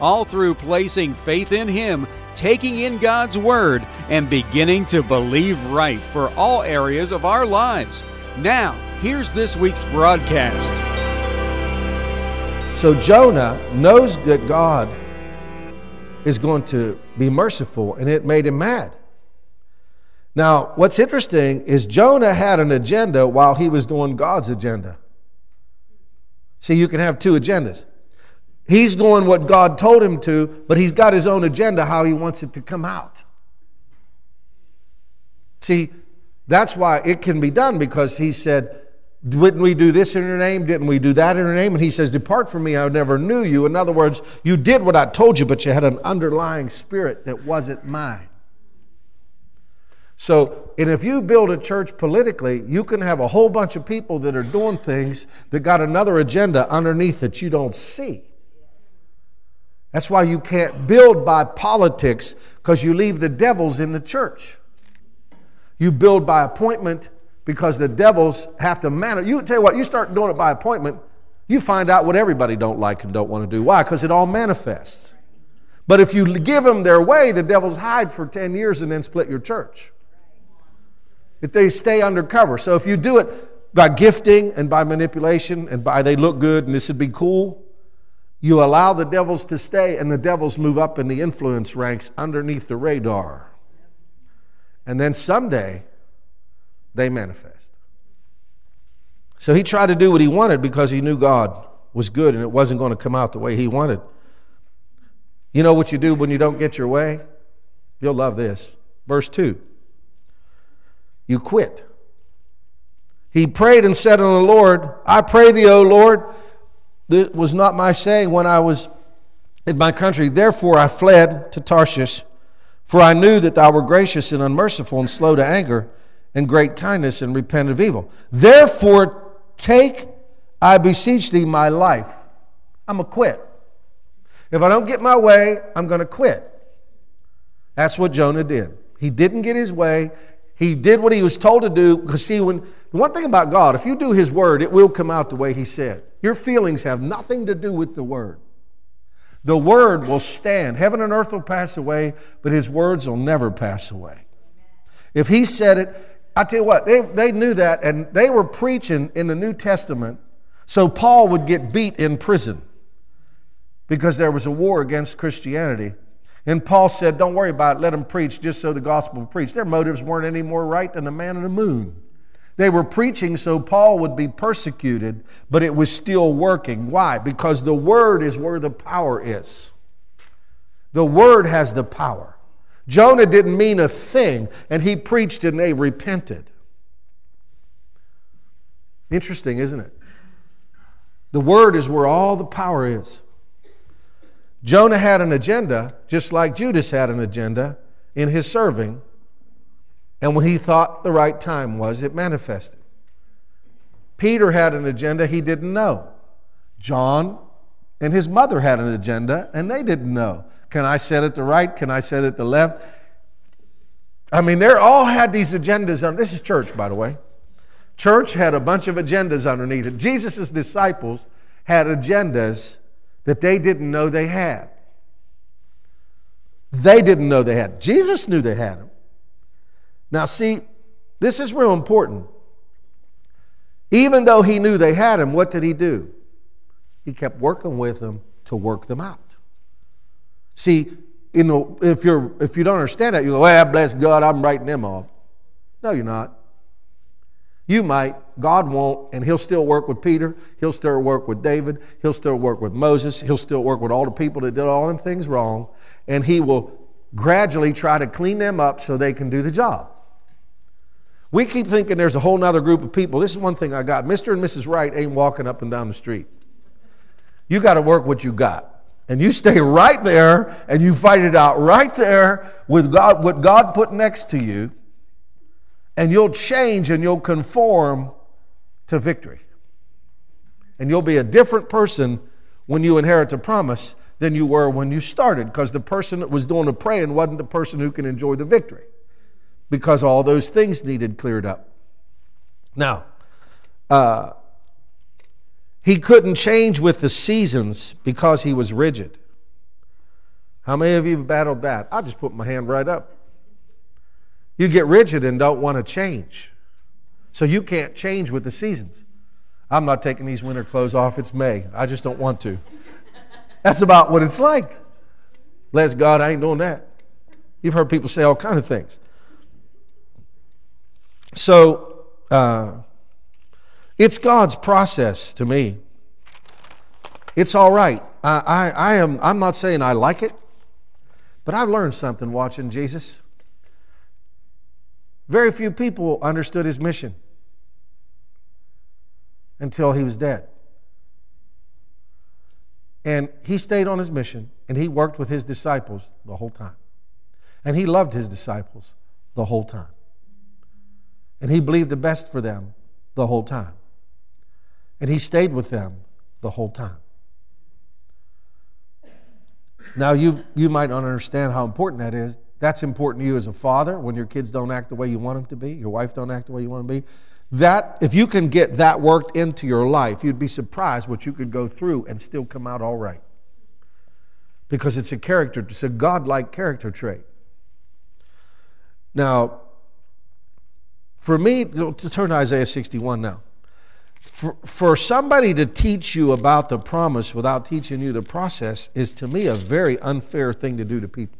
all through placing faith in Him, taking in God's Word, and beginning to believe right for all areas of our lives. Now, here's this week's broadcast. So Jonah knows that God is going to be merciful, and it made him mad. Now, what's interesting is Jonah had an agenda while he was doing God's agenda. See, you can have two agendas. He's doing what God told him to, but he's got his own agenda how he wants it to come out. See, that's why it can be done because he said, Didn't we do this in your name? Didn't we do that in your name? And he says, Depart from me, I never knew you. In other words, you did what I told you, but you had an underlying spirit that wasn't mine. So, and if you build a church politically, you can have a whole bunch of people that are doing things that got another agenda underneath that you don't see. That's why you can't build by politics because you leave the devils in the church. You build by appointment because the devils have to manage. You tell you what, you start doing it by appointment, you find out what everybody don't like and don't want to do. Why? Because it all manifests. But if you give them their way, the devils hide for 10 years and then split your church. If they stay undercover. So if you do it by gifting and by manipulation and by they look good and this would be cool, you allow the devils to stay, and the devils move up in the influence ranks underneath the radar. And then someday, they manifest. So he tried to do what he wanted because he knew God was good and it wasn't going to come out the way he wanted. You know what you do when you don't get your way? You'll love this. Verse 2 You quit. He prayed and said unto the Lord, I pray thee, O Lord, this was not my saying when I was in my country. Therefore I fled to Tarshish, for I knew that thou wert gracious and unmerciful and slow to anger and great kindness and repented of evil. Therefore take, I beseech thee, my life. I'm to quit. If I don't get my way, I'm going to quit. That's what Jonah did. He didn't get his way. He did what he was told to do. Because, see, when the one thing about God, if you do his word, it will come out the way he said. Your feelings have nothing to do with the Word. The Word will stand. Heaven and earth will pass away, but His words will never pass away. If He said it, I tell you what, they, they knew that, and they were preaching in the New Testament so Paul would get beat in prison because there was a war against Christianity. And Paul said, Don't worry about it, let them preach just so the gospel will preach. Their motives weren't any more right than the man in the moon. They were preaching so Paul would be persecuted, but it was still working. Why? Because the Word is where the power is. The Word has the power. Jonah didn't mean a thing, and he preached and they repented. Interesting, isn't it? The Word is where all the power is. Jonah had an agenda, just like Judas had an agenda in his serving. And when he thought the right time was, it manifested. Peter had an agenda he didn't know. John and his mother had an agenda and they didn't know. Can I set it the right? Can I set it the left? I mean, they all had these agendas. On, this is church, by the way. Church had a bunch of agendas underneath it. Jesus' disciples had agendas that they didn't know they had. They didn't know they had. Jesus knew they had them. Now, see, this is real important. Even though he knew they had him, what did he do? He kept working with them to work them out. See, you know, if you're if you don't understand that, you go, "Well, bless God, I'm writing them off." No, you're not. You might. God won't, and He'll still work with Peter. He'll still work with David. He'll still work with Moses. He'll still work with all the people that did all them things wrong, and He will gradually try to clean them up so they can do the job. We keep thinking there's a whole other group of people. This is one thing I got. Mr. and Mrs. Right ain't walking up and down the street. You got to work what you got. And you stay right there and you fight it out right there with God, what God put next to you, and you'll change and you'll conform to victory. And you'll be a different person when you inherit the promise than you were when you started because the person that was doing the praying wasn't the person who can enjoy the victory because all those things needed cleared up. Now, uh, he couldn't change with the seasons because he was rigid. How many of you have battled that? I'll just put my hand right up. You get rigid and don't want to change. So you can't change with the seasons. I'm not taking these winter clothes off. It's May. I just don't want to. That's about what it's like. Bless God, I ain't doing that. You've heard people say all kind of things. So uh, it's God's process to me. It's all right. I, I, I am, I'm not saying I like it, but I've learned something watching Jesus. Very few people understood his mission until he was dead. And he stayed on his mission and he worked with his disciples the whole time. And he loved his disciples the whole time. And he believed the best for them the whole time. And he stayed with them the whole time. Now, you, you might not understand how important that is. That's important to you as a father when your kids don't act the way you want them to be, your wife don't act the way you want them to be. That, if you can get that worked into your life, you'd be surprised what you could go through and still come out all right. Because it's a character, it's a godlike character trait. Now, for me, to turn to Isaiah 61 now, for, for somebody to teach you about the promise without teaching you the process is to me a very unfair thing to do to people.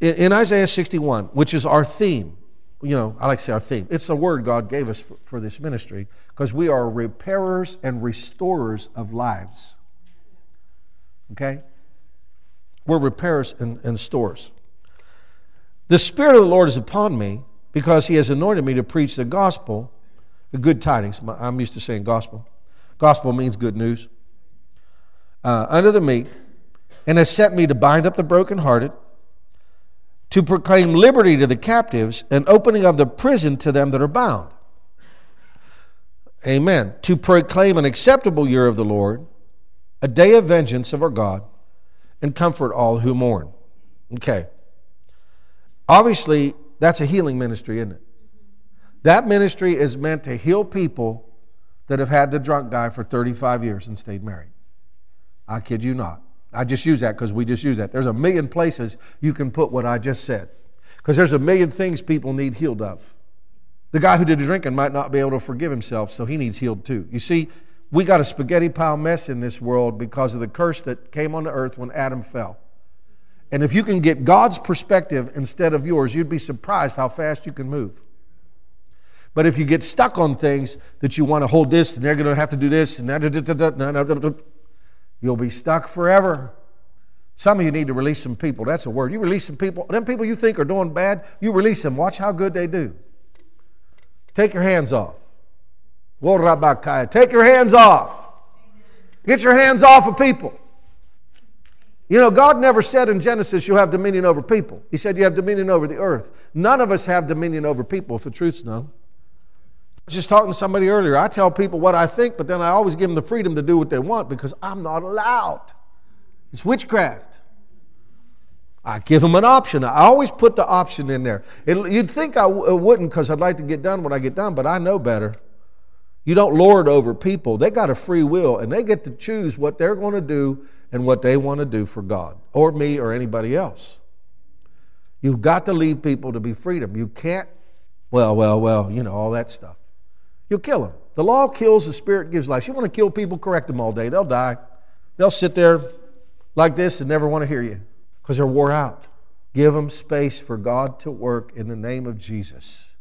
In, in Isaiah 61, which is our theme, you know, I like to say our theme. It's the word God gave us for, for this ministry because we are repairers and restorers of lives. Okay? We're repairers and, and stores. The Spirit of the Lord is upon me because He has anointed me to preach the gospel, the good tidings. I'm used to saying gospel. Gospel means good news. Uh, under the meek, and has sent me to bind up the brokenhearted to proclaim liberty to the captives and opening of the prison to them that are bound. Amen. To proclaim an acceptable year of the Lord, a day of vengeance of our God, and comfort all who mourn. Okay. Obviously, that's a healing ministry, isn't it? That ministry is meant to heal people that have had the drunk guy for 35 years and stayed married. I kid you not. I just use that because we just use that. There's a million places you can put what I just said because there's a million things people need healed of. The guy who did the drinking might not be able to forgive himself, so he needs healed too. You see, we got a spaghetti pile mess in this world because of the curse that came on the earth when Adam fell. And if you can get God's perspective instead of yours, you'd be surprised how fast you can move. But if you get stuck on things that you want to hold this and they're going to have to do this and that, You'll be stuck forever. Some of you need to release some people. That's a word. You release some people. Them people you think are doing bad, you release them. Watch how good they do. Take your hands off. Take your hands off. Get your hands off of people. You know, God never said in Genesis you'll have dominion over people. He said you have dominion over the earth. None of us have dominion over people, if the truth's known I was just talking to somebody earlier. I tell people what I think, but then I always give them the freedom to do what they want because I'm not allowed. It's witchcraft. I give them an option. I always put the option in there. It, you'd think I w- wouldn't because I'd like to get done when I get done, but I know better. You don't lord over people. They got a free will and they get to choose what they're going to do and what they want to do for God or me or anybody else. You've got to leave people to be freedom. You can't, well, well, well, you know, all that stuff. You'll kill them. The law kills, the spirit gives life. You want to kill people, correct them all day. They'll die. They'll sit there like this and never want to hear you because they're wore out. Give them space for God to work in the name of Jesus.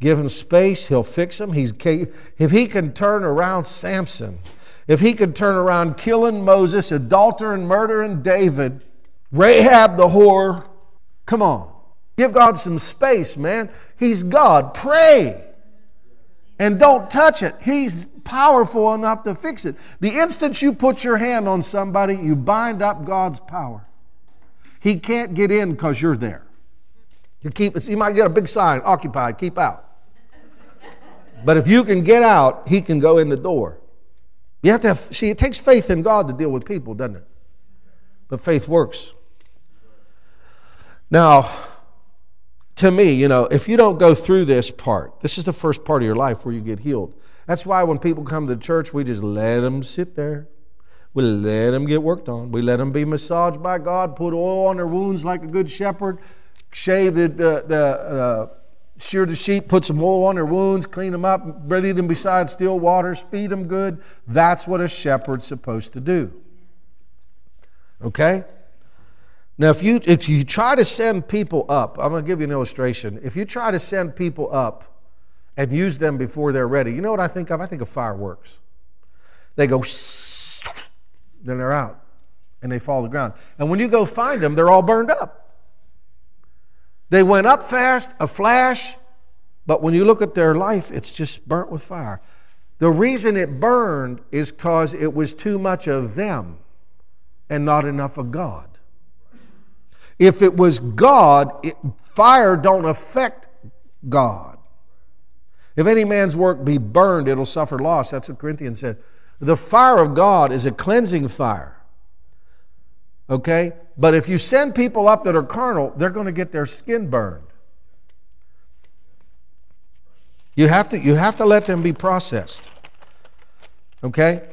Give him space, he'll fix him. He's, if he can turn around Samson, if he could turn around killing Moses, adultering, murdering David, Rahab the whore, come on. Give God some space, man. He's God. Pray. and don't touch it. He's powerful enough to fix it. The instant you put your hand on somebody, you bind up God's power. He can't get in because you're there. You keep you might get a big sign, occupied, keep out. But if you can get out, he can go in the door. You have to have, see, it takes faith in God to deal with people, doesn't it? But faith works. Now, to me, you know, if you don't go through this part, this is the first part of your life where you get healed. That's why when people come to church, we just let them sit there. We let them get worked on. We let them be massaged by God, put oil on their wounds like a good shepherd, shave the, the, the uh, shear the sheep, put some oil on their wounds, clean them up, ready them beside still waters, feed them good. That's what a shepherd's supposed to do. Okay? Now, if you, if you try to send people up, I'm going to give you an illustration. If you try to send people up and use them before they're ready, you know what I think of? I think of fireworks. They go, then they're out and they fall to the ground. And when you go find them, they're all burned up. They went up fast, a flash, but when you look at their life, it's just burnt with fire. The reason it burned is because it was too much of them and not enough of God. If it was God, it, fire don't affect God. If any man's work be burned, it'll suffer loss. That's what Corinthians said. The fire of God is a cleansing fire. Okay? But if you send people up that are carnal, they're going to get their skin burned. You have to, you have to let them be processed. Okay?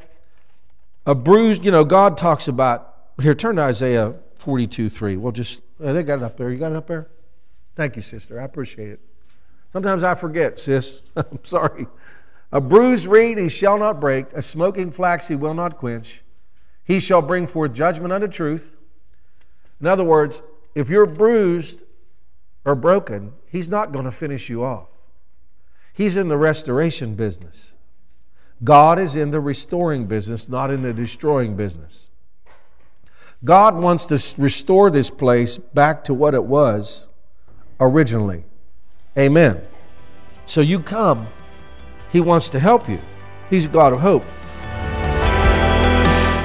A bruised, you know, God talks about, here, turn to Isaiah 42 3. Well, just, uh, they got it up there. You got it up there? Thank you, sister. I appreciate it. Sometimes I forget, sis. I'm sorry. A bruised reed he shall not break, a smoking flax he will not quench. He shall bring forth judgment unto truth. In other words, if you're bruised or broken, he's not going to finish you off. He's in the restoration business. God is in the restoring business, not in the destroying business. God wants to restore this place back to what it was originally. Amen. So you come, He wants to help you. He's a God of hope.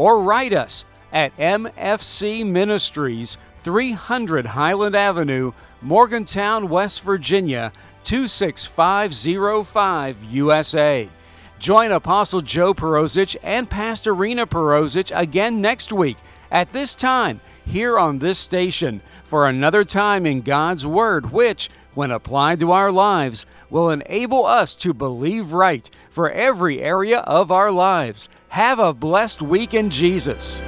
or write us at MFC Ministries, 300 Highland Avenue, Morgantown, West Virginia 26505 USA. Join Apostle Joe Perozich and Pastor Rena Perozich again next week at this time here on this station for another time in God's Word, which when applied to our lives, will enable us to believe right for every area of our lives. Have a blessed week in Jesus.